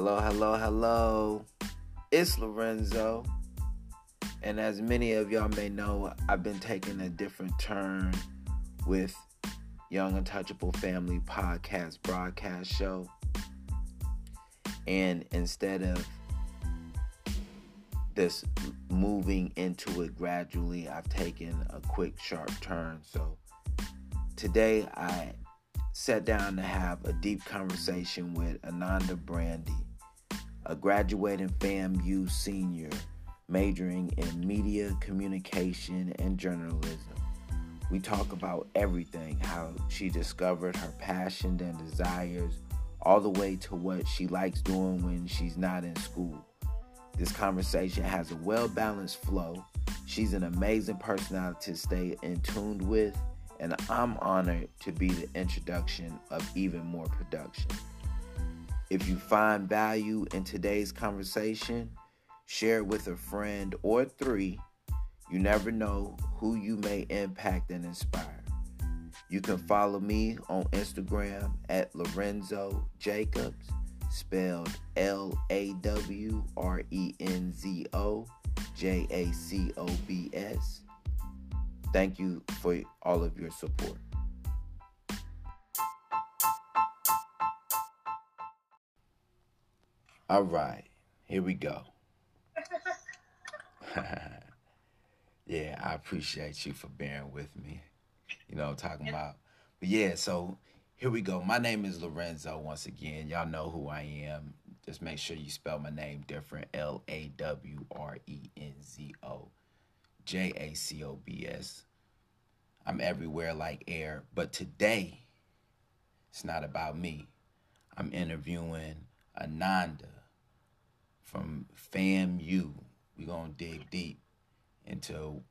Hello, hello, hello. It's Lawrenzo. And as many of y'all may know, I've been taking a different turn with Young Untouchable Family podcast broadcast show. And instead of this moving into it gradually, I've taken a quick, sharp turn. So today I sat down to have a deep conversation with Anandah Brandy, a graduating FAMU senior majoring in media, communication, and journalism. We talk about everything how she discovered her passion and desires, all the way to what she likes doing when she's not in school. This conversation has a well balanced flow. She's an amazing personality to stay in tuned with and I'm honored to be the introduction of even more production. If you find value in today's conversation, share it with a friend or three. You never know who you may impact and inspire. You can follow me on Instagram at Lawrenzo Jacobs, spelled L A W R E N Z O J A C O B S. Thank you for all of your support. All right, here we go. yeah, I appreciate you for bearing with me. You know, talking about. But yeah, so here we go. My name is Lawrenzo once again. Y'all know who I am. Just make sure you spell my name different L A W R E N Z O. J A C O B S. I'm everywhere like air. But today, it's not about me. I'm interviewing Anandah from FAMU. We're going to dig deep into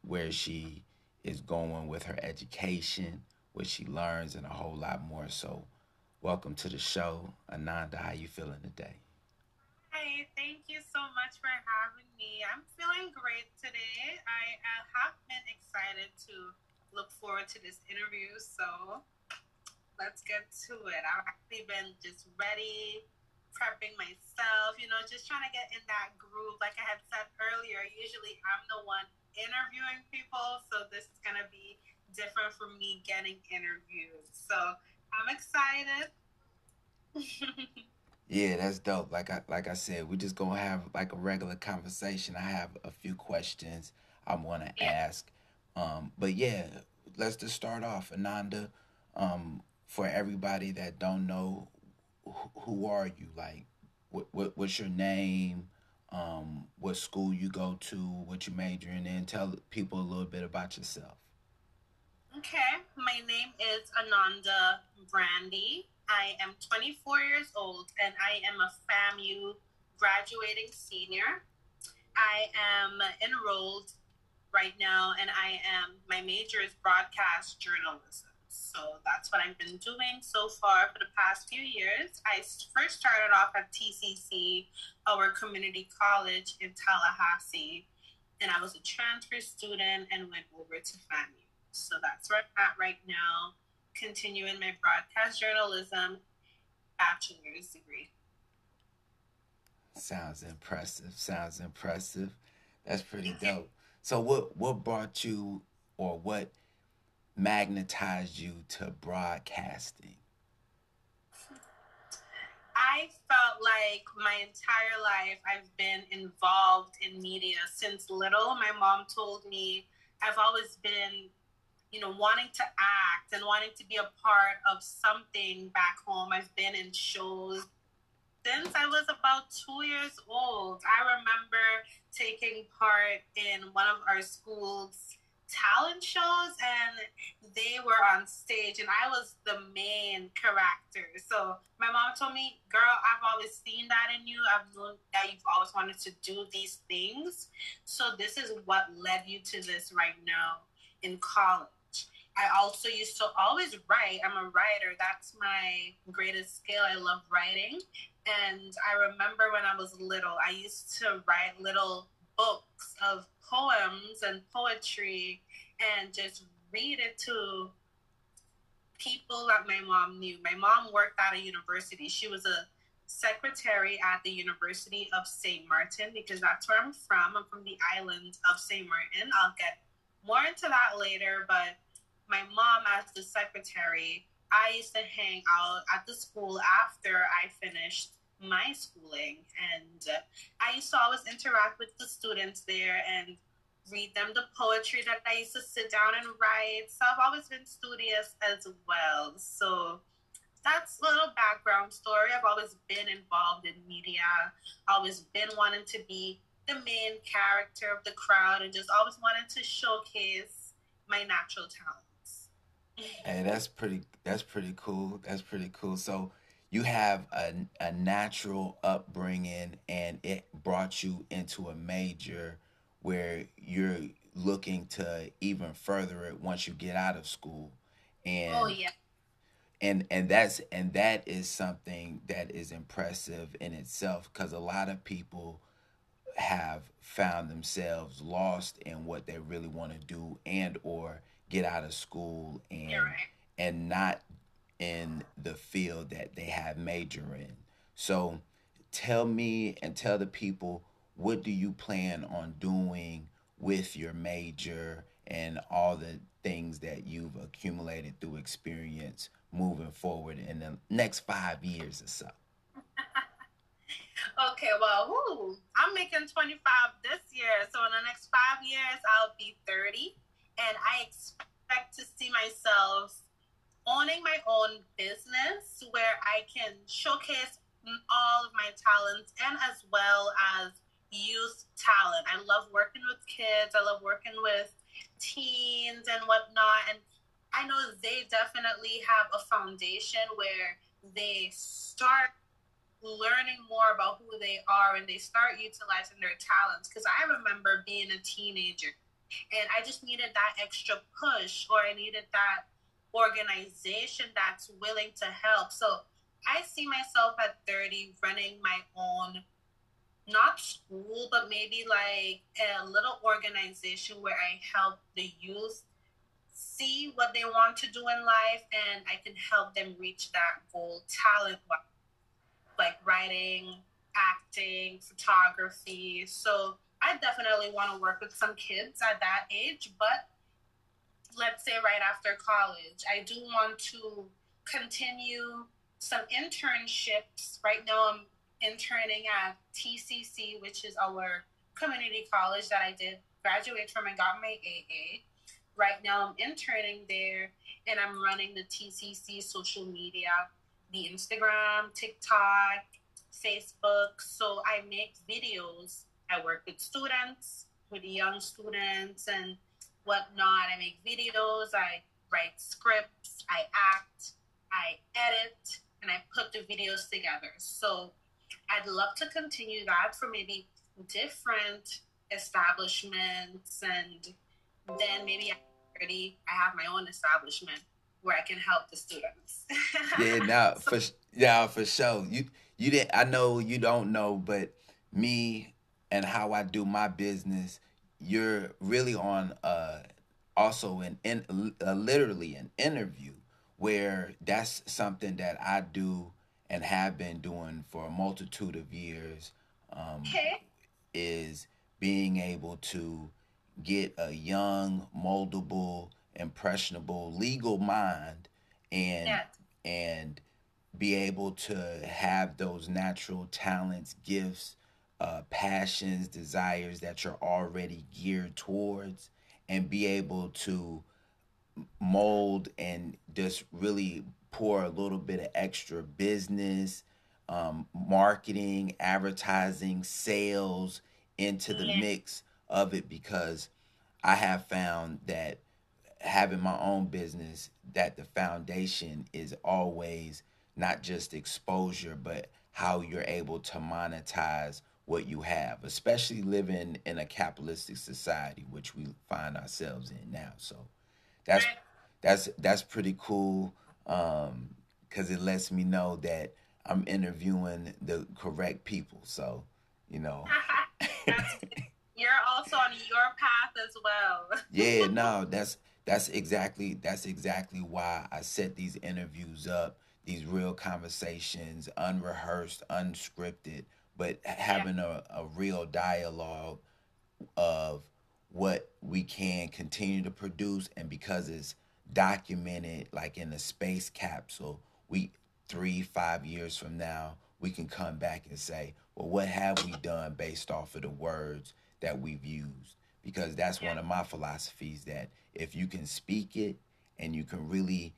where she is going with her education, what she learns, and a whole lot more. So, welcome to the show. Anandah, how you feeling today? Hi, thank you so much for having me. I'm feeling great today. I uh, have been excited to look forward to this interview. So let's get to it. I've actually been just ready, prepping myself, you know, just trying to get in that groove. Like I had said earlier, usually I'm the one interviewing people. So this is going to be different for me getting interviewed. So I'm excited. Yeah, that's dope. Like I like I said, we're just gonna have like a regular conversation. I have a few questions I want to yeah. ask. Um, but yeah, let's just start off, Anandah. Um, for everybody that don't know, who are you? Like, what, what what's your name? Um, what school you go to? What you majoring in? Tell people a little bit about yourself. Okay, my name is Anandah Brandy. I am 24 years old and I am a FAMU graduating senior. I am enrolled right now, and I am my major is broadcast journalism. So that's what I've been doing so far for the past few years. I first started off at TCC, our community college in Tallahassee, and I was a transfer student and went over to FAMU. So that's where I'm at right now, continuing my broadcast journalism bachelor's degree. Sounds impressive. Sounds impressive. That's pretty dope. So what what brought you or what magnetized you to broadcasting? I felt like my entire life I've been involved in media since little. My mom told me I've always been, you know, wanting to act and wanting to be a part of something back home. I've been in shows, since I was about two years old. I remember taking part in one of our school's talent shows and they were on stage and I was the main character. So my mom told me, girl, I've always seen that in you. I've known that you've always wanted to do these things. So this is what led you to this right now in college. I also used to always write. I'm a writer. That's my greatest skill. I love writing. And I remember when I was little, I used to write little books of poems and poetry and just read it to people that my mom knew. My mom worked at a university. She was a secretary at the University of St. Martin because that's where I'm from. I'm from the island of St. Martin. I'll get more into that later, but my mom, as the secretary, I used to hang out at the school after I finished my schooling. And used to always interact with the students there and read them the poetry that I used to sit down and write. So I've always been studious as well. So that's a little background story. I've always been involved in media, always been wanting to be the main character of the crowd and just always wanted to showcase my natural talents. Hey, that's pretty that's pretty cool. That's pretty cool. So you have a, a natural upbringing and it brought you into a major where you're looking to even further it once you get out of school and oh yeah and and that's and that is something that is impressive in itself because a lot of people have found themselves lost in what they really want to do and or get out of school and right. and not in the field that they have major in so tell me and tell the people what do you plan on doing with your major and all the things that you've accumulated through experience moving forward in the next five years or so? okay, well, whoo, I'm making 25 this year. So in the next five years, I'll be 30. And I expect to see myself owning my own business where I can showcase all of my talents and as well as youth talent. I love working with kids. I love working with teens and whatnot. And I know they definitely have a foundation where they start learning more about who they are and they start utilizing their talents. Because I remember being a teenager and I just needed that extra push or I needed that organization that's willing to help. So I see myself at 30 running my own not school, but maybe like a little organization where I help the youth see what they want to do in life and I can help them reach that goal talent like writing, acting, photography. So I definitely want to work with some kids at that age, but let's say right after college, I do want to continue some internships. Right now, I'm interning at TCC, which is our community college that I did graduate from and got my AA. Right now, I'm interning there and I'm running the TCC social media, the Instagram, TikTok, Facebook. So I make videos. I work with students, with young students and whatnot. I make videos, I write scripts, I act, I edit, and I put the videos together. So I'd love to continue that for maybe different establishments and then maybe at 30 I have my own establishment where I can help the students. yeah, now for yeah, for sure. You you didn't I know you don't know, but me and how I do my business, you're really on uh also an in uh, literally an interview where that's something that I do and have been doing for a multitude of years um, okay. is being able to get a young, moldable, impressionable, legal mind and yeah. and be able to have those natural talents, gifts, uh, passions, desires that you're already geared towards, and be able to mold and just really pour a little bit of extra business, um, marketing, advertising, sales into the yeah. mix of it because I have found that having my own business that the foundation is always not just exposure but how you're able to monetize what you have especially living in a capitalistic society which we find ourselves in now so that's that's that's pretty cool um, because it lets me know that I'm interviewing the correct people. So, you know. You're also on your path as well. yeah, no, that's that's exactly that's exactly why I set these interviews up, these real conversations, unrehearsed, unscripted, but having yeah. a, a real dialogue of what we can continue to produce and because it's documented like in a space capsule we three five years from now we can come back and say well what have we done based off of the words that we've used because that's yeah. one of my philosophies that if you can speak it and you can really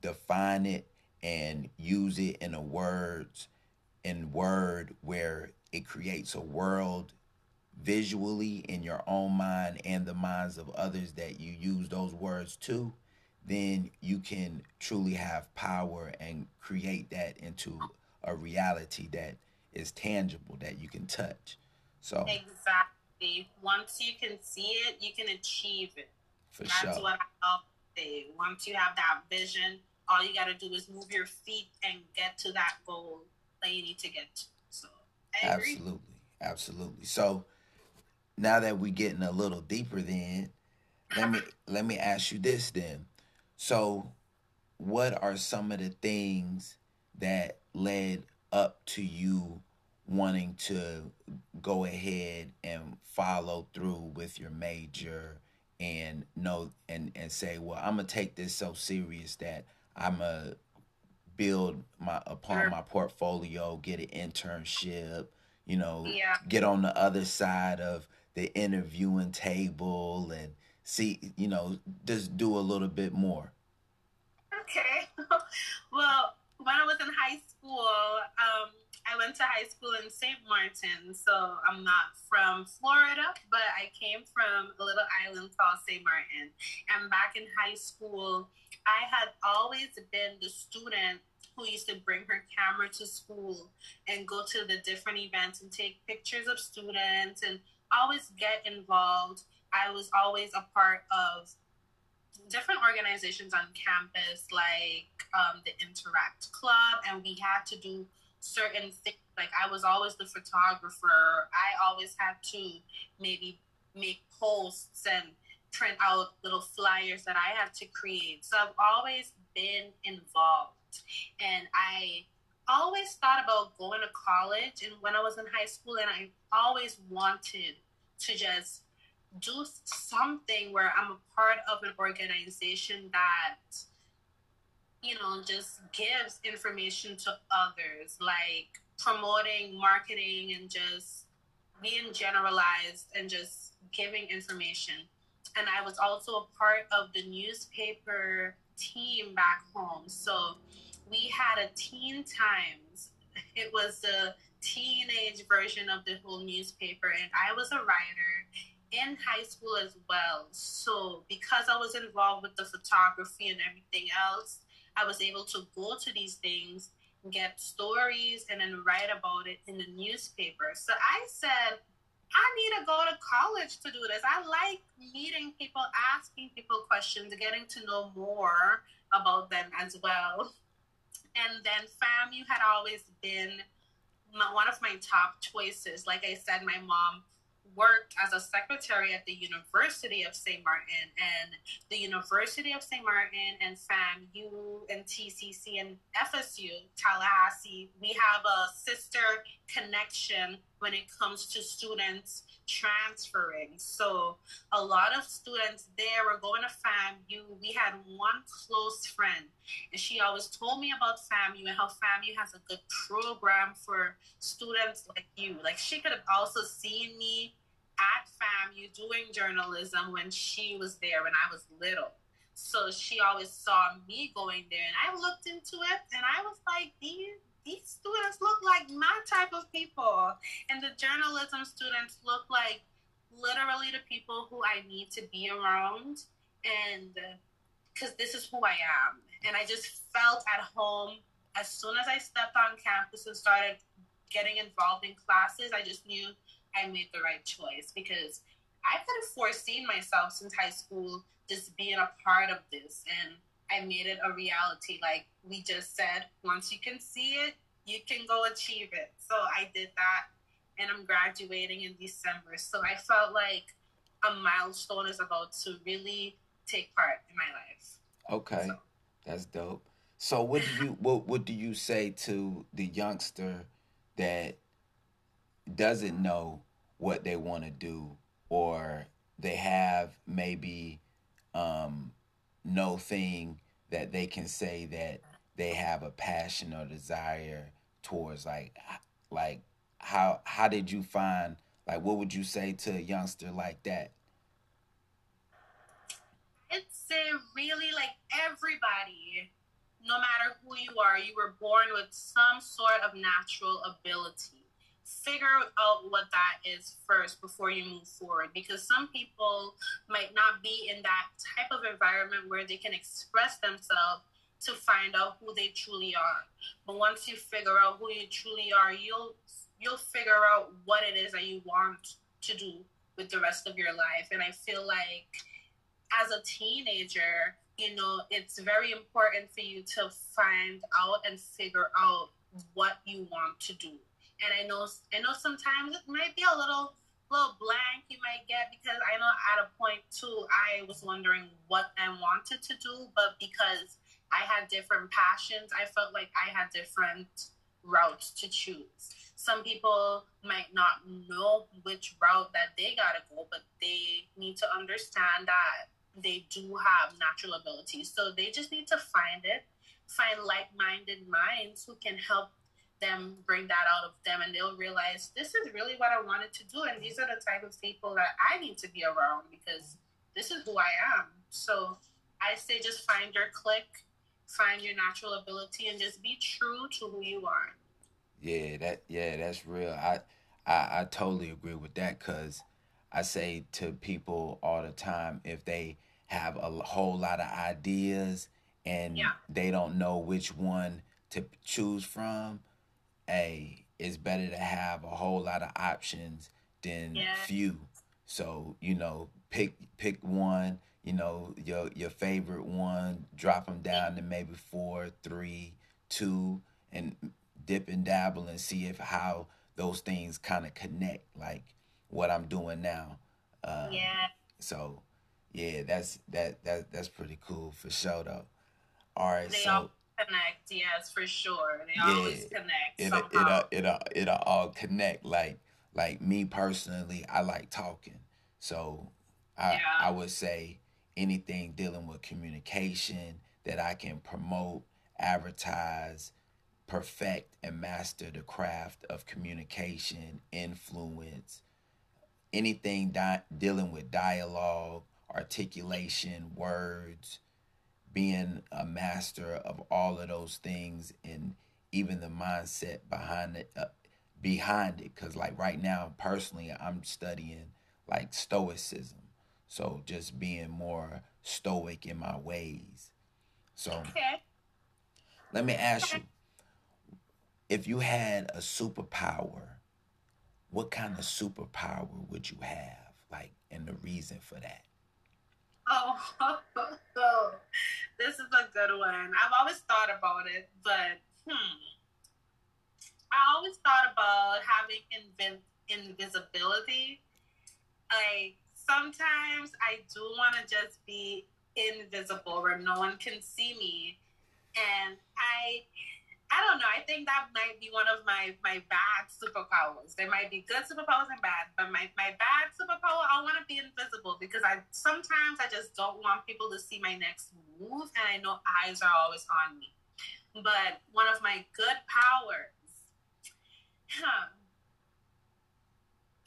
define it and use it in a words in word where it creates a world visually in your own mind and the minds of others that you use those words to, then you can truly have power and create that into a reality that is tangible that you can touch. So exactly. Once you can see it, you can achieve it. For That's sure. what I say. Once you have that vision, all you got to do is move your feet and get to that goal that you need to get. So absolutely, absolutely. So now that we're getting a little deeper then let me uh-huh. let me ask you this then so what are some of the things that led up to you wanting to go ahead and follow through with your major and know and and say well i'm gonna take this so serious that i'm gonna build my upon my portfolio get an internship you know yeah. get on the other side of the interviewing table and see, you know, just do a little bit more? Okay. well, when I was in high school, um, I went to high school in St. Martin. So I'm not from Florida, but I came from a little island called St. Martin. And back in high school, I had always been the student who used to bring her camera to school and go to the different events and take pictures of students and always get involved. I was always a part of different organizations on campus, like um, the Interact Club, and we had to do certain things. Like I was always the photographer. I always had to maybe make posts and print out little flyers that I had to create. So I've always been involved, and I always thought about going to college and when I was in high school and I always wanted to just do something where I'm a part of an organization that you know just gives information to others like promoting marketing and just being generalized and just giving information. And I was also a part of the newspaper team back home so we had a teen times. It was the teenage version of the whole newspaper, and I was a writer in high school as well. So because I was involved with the photography and everything else, I was able to go to these things, get stories, and then write about it in the newspaper. So I said, I need to go to college to do this. I like meeting people, asking people questions, getting to know more about them as well. And then FAMU had always been my, one of my top choices. Like I said, my mom worked as a secretary at the University of St. Martin, and the University of St. Martin and FAMU and TCC and FSU, Tallahassee, we have a sister connection when it comes to students transferring. So a lot of students there were going to FAMU. We had one close friend, and she always told me about FAMU and how FAMU has a good program for students like you. Like she could have also seen me at FAMU doing journalism when she was there when I was little. So she always saw me going there, and I looked into it, and I was like, these these students look like my type of people, and the journalism students look like literally the people who I need to be around, and uh, because this is who I am, and I just felt at home as soon as I stepped on campus and started getting involved in classes. I just knew I made the right choice because I could have foreseen myself since high school just being a part of this and I made it a reality. Like we just said, once you can see it, you can go achieve it. So I did that and I'm graduating in December. So I felt like a milestone is about to really take part in my life. Okay. So. That's dope. So what do you what what do you say to the youngster that doesn't know what they want to do or they have maybe um no thing that they can say that they have a passion or desire towards like like how how did you find like what would you say to a youngster like that? It's a really like everybody no matter who you are you were born with some sort of natural ability figure out what that is first before you move forward because some people might not be in that type of environment where they can express themselves to find out who they truly are. But once you figure out who you truly are you'll you'll figure out what it is that you want to do with the rest of your life. And i feel like as a teenager you know it's very important for you to find out and figure out what you want to do and I know I know sometimes it might be a little little blank you might get because I know at a point too I was wondering what I wanted to do, but because I had different passions, I felt like I had different routes to choose. Some people might not know which route that they gotta go, but they need to understand that they do have natural abilities. So they just need to find it, find like minded minds who can help them bring that out of them and they'll realize this is really what I wanted to do and these are the type of people that I need to be around because this is who I am. So I say just find your click, find your natural ability and just be true to who you are. Yeah, that yeah, that's real. I I, I totally agree with that cuz I say to people all the time if they have a whole lot of ideas and yeah. they don't know which one to choose from, a it's better to have a whole lot of options than yeah. few. So you know, pick pick one. You know your your favorite one. Drop them down to maybe four, three, two, and dip and dabble and see if how those things kind of connect. Like what I'm doing now. Um, yeah. So yeah, that's that that that's pretty cool for sure though. All right, they so. All- connect. Yes, for sure. They yeah, always connect. It it'll, it'll, it it all connect. Like like me personally, I like talking, so I yeah. I would say anything dealing with communication that I can promote, advertise, perfect, and master the craft of communication, influence, anything di- dealing with dialogue, articulation, words being a master of all of those things and even the mindset behind it uh, behind it. Because like right now personally i'm studying like stoicism. So just being more stoic in my ways. So okay. let me ask you if you had a superpower what kind of superpower would you have like and the reason for that Oh, this is a good one. I've always thought about it, but hmm. I always thought about having inv- invisibility. Like sometimes I do want to just be invisible where no one can see me. And I I don't know. I think that might be one of my my bad superpowers. There might be good superpowers and bad, but my my bad superpower, I want to be invisible because I sometimes I just don't want people to see my next move, and I know eyes are always on me. But one of my good powers, huh,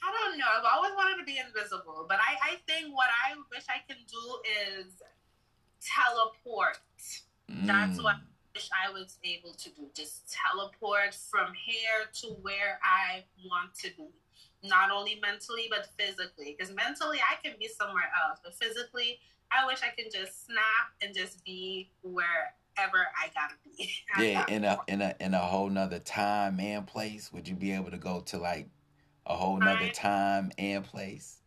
I don't know. I've always wanted to be invisible, but I I think what I wish I can do is teleport. Mm. That's what wish I was able to do. Just teleport from here to where I want to be. Not only mentally, but physically. Because mentally, I can be somewhere else. But physically, I wish I could just snap and just be wherever I gotta be. yeah, in a in a in a whole nother time and place. Would you be able to go to like a whole nother time and place?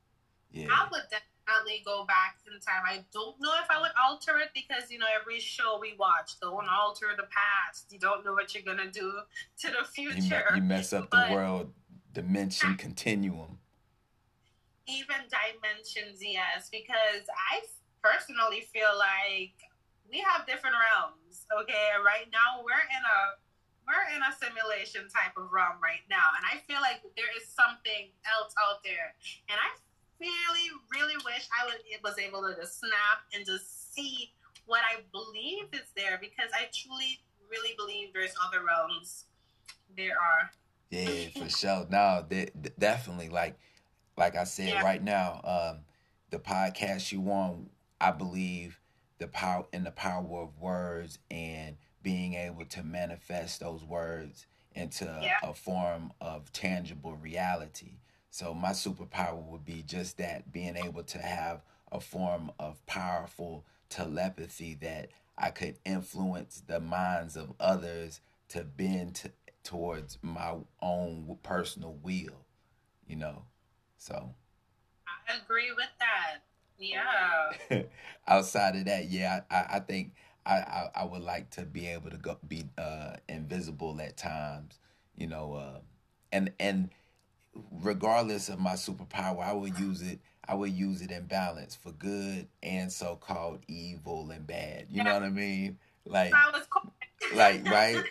Yeah. I would definitely definitely go back in time. I don't know if I would alter it because you know every show we watch, don't alter the past. You don't know what you're gonna do to the future. You, you mess up but, the world dimension continuum. Even dimensions, yes, because I personally feel like we have different realms. Okay, right now we're in a we're in a simulation type of realm right now, and I feel like there is something else out there, and I really, really wish I was, was able to just snap and just see what I believe is there because I truly, really believe there's other realms. There are. Yeah, for sure. No, de- definitely. Like, like I said, yeah. right now, um, the podcast you want, I believe the power in the power of words and being able to manifest those words into yeah. a form of tangible reality. So my superpower would be just that being able to have a form of powerful telepathy that I could influence the minds of others to bend to, towards my own personal will, you know. So I agree with that. Yeah. Outside of that, yeah, I, I think I, I, I, would like to be able to go be uh, invisible at times, you know, uh, and and regardless of my superpower, I would use it. I would use it in balance for good and so called evil and bad. You yeah. know what I mean? Like, like right?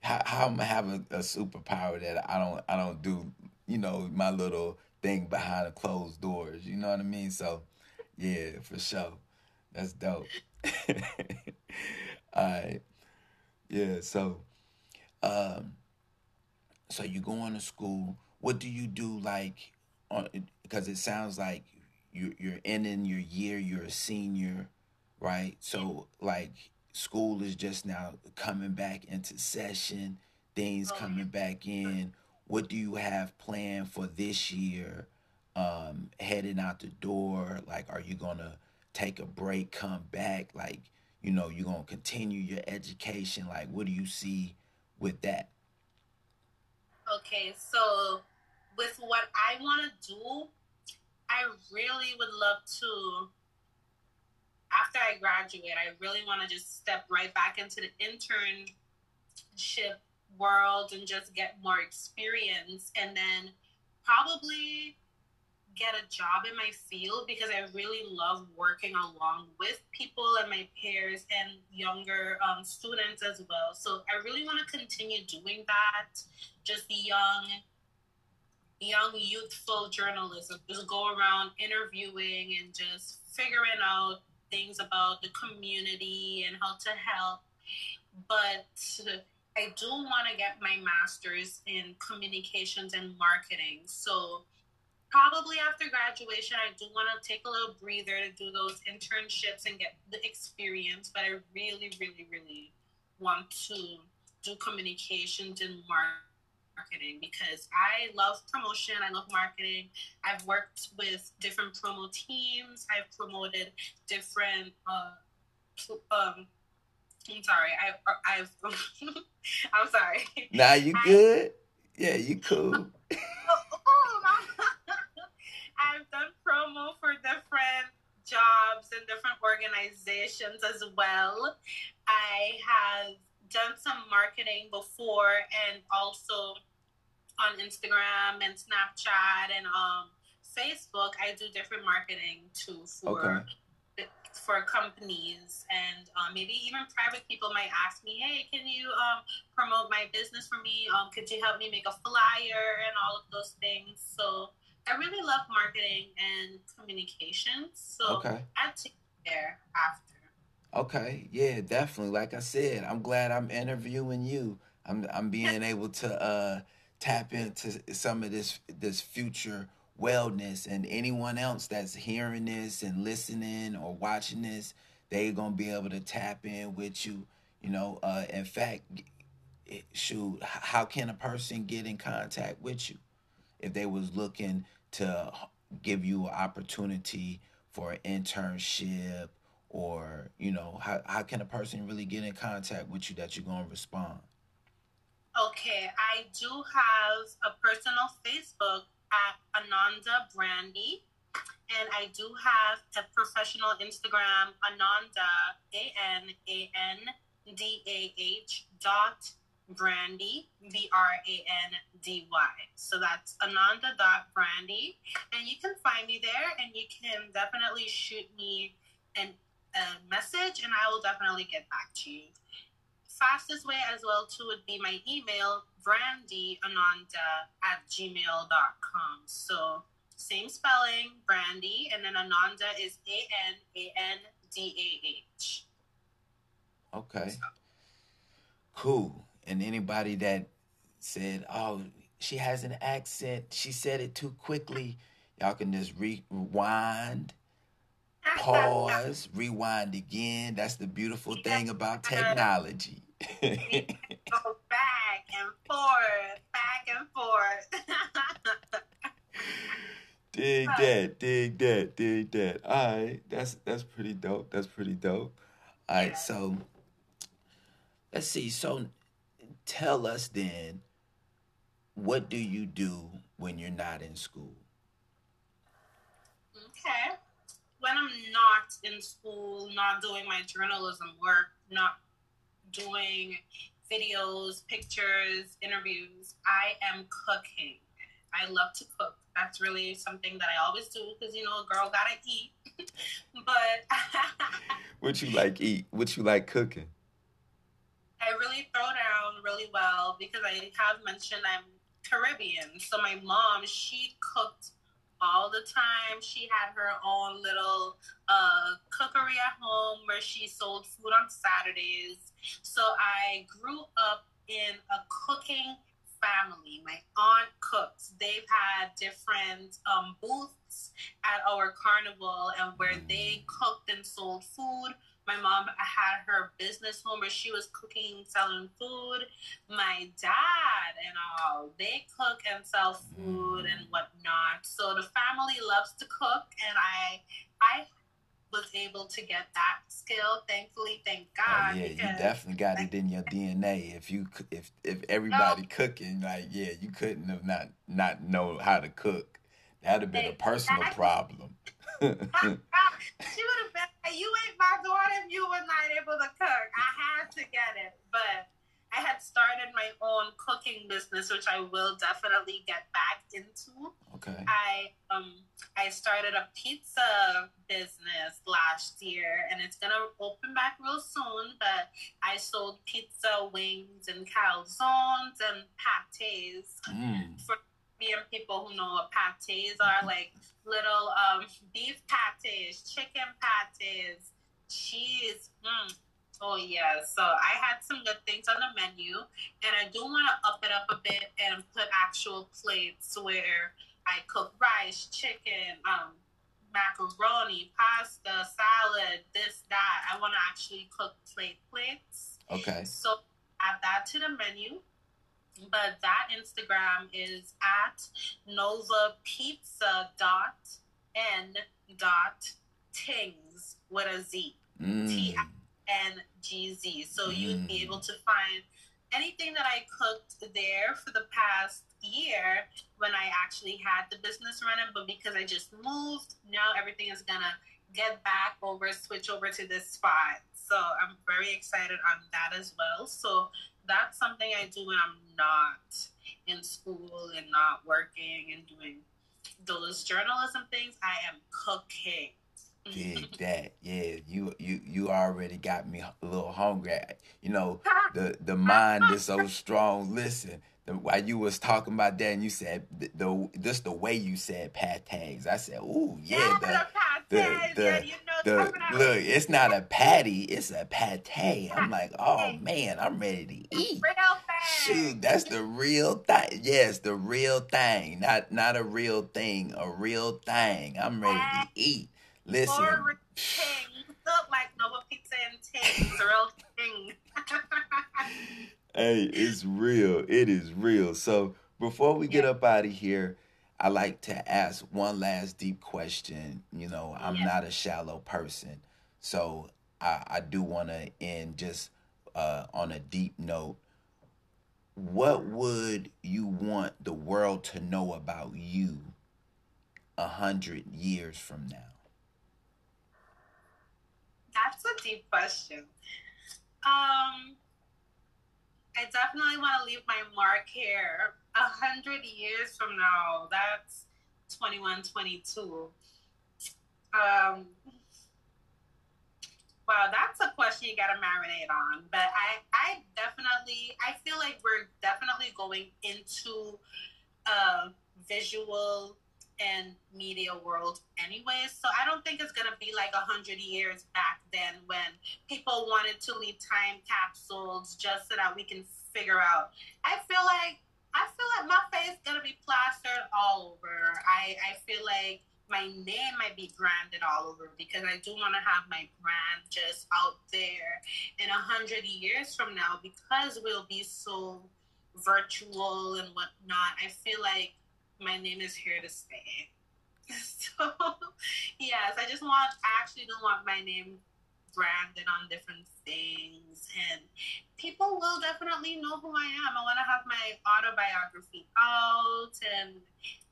How, how I'm having a superpower that I don't I don't do you know my little thing behind the closed doors. You know what I mean? So yeah, for sure. That's dope. All right. Yeah, so um so you going to school. What do you do like on because it sounds like you're, you're ending your year, you're a senior, right? So like school is just now coming back into session, things oh, coming back in. What do you have planned for this year? Um, heading out the door, like are you gonna take a break, come back? Like, you know, you're gonna continue your education. Like, what do you see with that? Okay, so with what I wanna do, I really would love to after I graduate, I really want to just step right back into the internship world and just get more experience and then probably get a job in my field because I really love working along with people and my peers and younger um, students as well. So I really want to continue doing that. Just young, young, youthful journalism. Just go around interviewing and just figuring out things about the community and how to help. But I do want to get my master's in communications and marketing. So probably after graduation, I do want to take a little breather to do those internships and get the experience. But I really, really, really want to do communications and marketing marketing because I love promotion. I love marketing. I've worked with different promo teams. I've promoted different. Uh, um, I'm sorry. I've. I've I'm sorry. Nah, you good? yeah, you cool. I've done promo for different jobs and different organizations as well. I have done some marketing before and also on Instagram and Snapchat and um, Facebook, I do different marketing too for okay. for companies and um, maybe even private people might ask me, "Hey, can you um, promote my business for me? Um, could you help me make a flyer and all of those things?" So I really love marketing and communications. So okay. I take there after. Okay, yeah, definitely. Like I said, I'm glad I'm interviewing you. I'm I'm being able to uh tap into some of this this future wellness and anyone else that's hearing this and listening or watching this they're gonna be able to tap in with you you know uh in fact shoot how can a person get in contact with you if they was looking to give you an opportunity for an internship or you know how, how can a person really get in contact with you that you're going to respond Okay, I do have a personal Facebook at Anandah Brandy, and I do have a professional Instagram, Anandah A N A N D A H dot Brandy B R A N D Y. So that's Anandah dot Brandy, and you can find me there, and you can definitely shoot me an a message, and I will definitely get back to you. fastest way as well too would be my email, brandyanandah at gmail.com. So same spelling, Brandy, and then Anandah is A N A N D A H. Okay. Cool. And anybody that said, oh, she has an accent, she said it too quickly, y'all can just rewind, pause, rewind again. That's the beautiful thing about technology. Go back and forth, back and forth. dig uh, that, dig that, dig that. All right, that's that's pretty dope. That's pretty dope. All right, so let's see. So tell us then, what do you do when you're not in school? Okay. When I'm not in school, not doing my journalism work, not doing videos, pictures, interviews, I am cooking. I love to cook. That's really something that I always do because you know a girl gotta eat. but what you like eat? What you like cooking? I really throw down really well because I have mentioned I'm Caribbean. So my mom, she cooked all the time. She had her own little uh, cookery at home where she sold food on Saturdays. So I grew up in a cooking family. My aunt cooks. They've had different um, booths at our carnival and where they cooked and sold food. My mom had her business home where she was cooking, selling food. My dad and all, they cook and sell food and mm. whatnot. So the family loves to cook, and I, I was able to get that skill. Thankfully, thank oh, God. Oh, yeah, you definitely got it in your DNA. If you if if everybody no. cooking, like yeah, you couldn't have not not know how to cook. That'd have been a personal problem. she would You ain't my daughter if you were not able to cook. I had to get it, but I had started my own cooking business, which I will definitely get back into. Okay. I um I started a pizza business last year, and it's gonna open back real soon. But I sold pizza wings and calzones and pates mm. for and people who know what pates are, like little um beef pates, chicken pates, cheese. Mm Oh yeah, so I had some good things on the menu, and I do want to up it up a bit and put actual plates where I cook rice, chicken, um, macaroni, pasta, salad, this that. I want to actually cook plate plates. Okay. So add that to the menu. But that Instagram is at Nova Pizza dot N dot Tings with a Z. Mm. T. So mm. you'd be able to find anything that I cooked there for the past year when I actually had the business running, but because I just moved, now everything is gonna get back over, switch over to this spot. So I'm very excited on that as well. So that's something I do when I'm not in school and not working and doing those journalism things. I am cooking. Dig that, yeah. You you you already got me a little hungry. You know the the mind is so strong. Listen, while you was talking about that, and you said the, the just the way you said pat tags, I said, "Ooh, yeah." The, the, the, the, look, it's not a patty, it's a pate. I'm like, oh man, I'm ready to eat. Shoot, that's the real thing. Yes, the real thing, not not a real thing, a real thing. I'm ready to eat. Listen. Look like Pizza and real thing. hey, it's real. It is real. So before we get yeah. up out of here, I like to ask one last deep question. You know, I'm yeah. not a shallow person. So I, I do want to end just uh, on a deep note. What would you want the world to know about you a hundred years from now? That's a deep question. Um, I definitely want to leave my mark here. A hundred years from now, that's 21, 22. Um, wow, that's a question you gotta marinate on. But I, I definitely, I feel like we're definitely going into a visual media world anyways. So I don't think it's gonna be like a hundred years back then when people wanted to leave time capsules just so that we can figure out. I feel like I feel like my face is gonna be plastered all over. I, I feel like my name might be branded all over because I do want to have my brand just out there in a hundred years from now because we'll be so virtual and whatnot. I feel like my name is here to stay. So yes, I just want I actually don't want my name branded on different things and people will definitely know who I am. I want to have my autobiography out and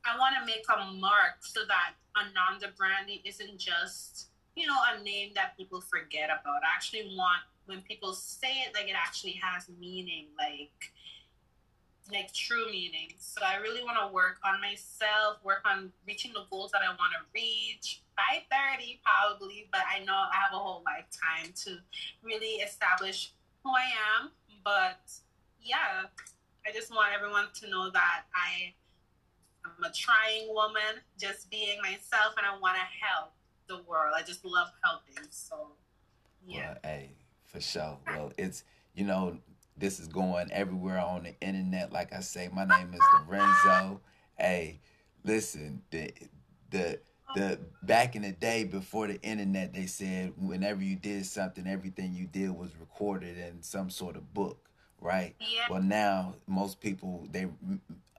I want to make a mark so that Anandah Brandy isn't just, you know, a name that people forget about. I actually want when people say it, like it actually has meaning, like like true meaning. So I really want to work on myself, work on reaching the goals that I want to reach by 30 probably, but I know I have a whole lifetime to really establish who I am. But yeah, I just want everyone to know that I I'm a trying woman, just being myself, and I want to help the world. I just love helping. So, yeah. Well, hey, for sure. Well, it's, you know, this is going everywhere on the internet. Like I say, my name is Lawrenzo. Hey, listen, the, the, the back in the day before the internet, they said whenever you did something, everything you did was recorded in some sort of book, right? Yeah. Well, now most people they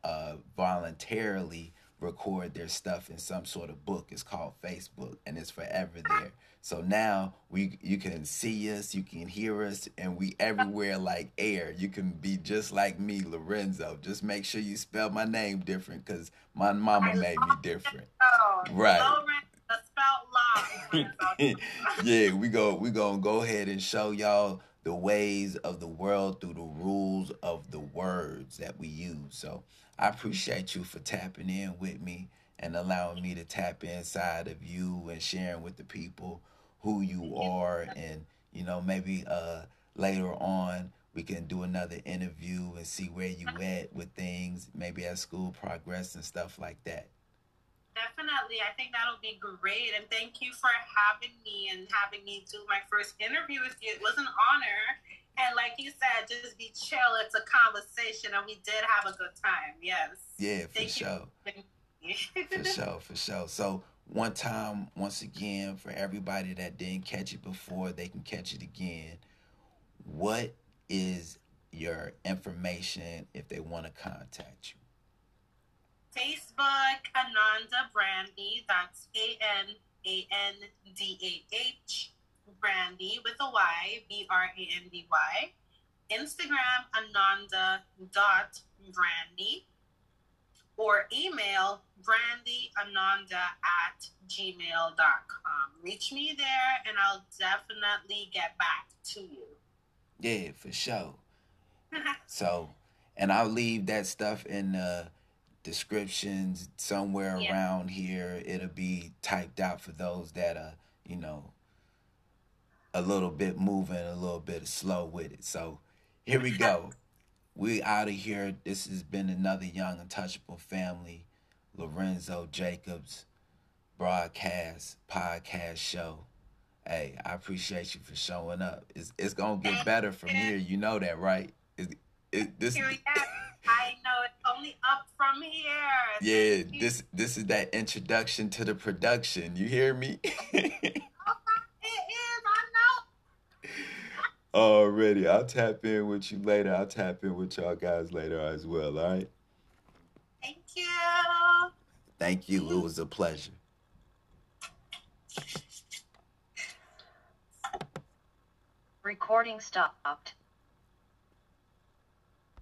uh, voluntarily record their stuff in some sort of book. It's called Facebook, and it's forever there. So now we you can see us, you can hear us, and we everywhere like air. You can be just like me, Lawrenzo. Just make sure you spell my name different, cause my mama made me different. Oh, Right. Lawrenzo, yeah, we go we gonna go ahead and show y'all the ways of the world through the rules of the words that we use. So I appreciate you for tapping in with me and allowing me to tap inside of you and sharing with the people who you are and you know maybe uh later on we can do another interview and see where you at with things maybe as school progress and stuff like that Definitely. I think that'll be great. And thank you for having me and having me do my first interview with you. It was an honor. And like you said, just be chill. It's a conversation, and we did have a good time. Yes. yeah for Thank sure you. For sure for sure so one time once again for everybody that didn't catch it before they can catch it again what is your information if they want to contact you Facebook, Anandah Brandy. That's A N A N D A H. Brandy with a Y, B R A N D Y. Instagram, Anandah dot Brandy. Or email brandyanandah at gmail.com. Reach me there and I'll definitely get back to you. yeah for sure so and i'll leave that stuff in the descriptions somewhere Yeah. around here it'll be typed out for those that are you know a little bit moving a little bit slow with it so here we go we out of here this has been another young untouchable family lawrenzo jacobs broadcast podcast show hey i appreciate you for showing up it's, it's gonna get better from here you know that right it, it, this Here we are. I know it's only up from here. Yeah, this this is that introduction to the production. You hear me? It is. I know. Already. I'll tap in with you later. I'll tap in with y'all guys later as well. All right. Thank you. Thank you. It was a pleasure. Recording stopped.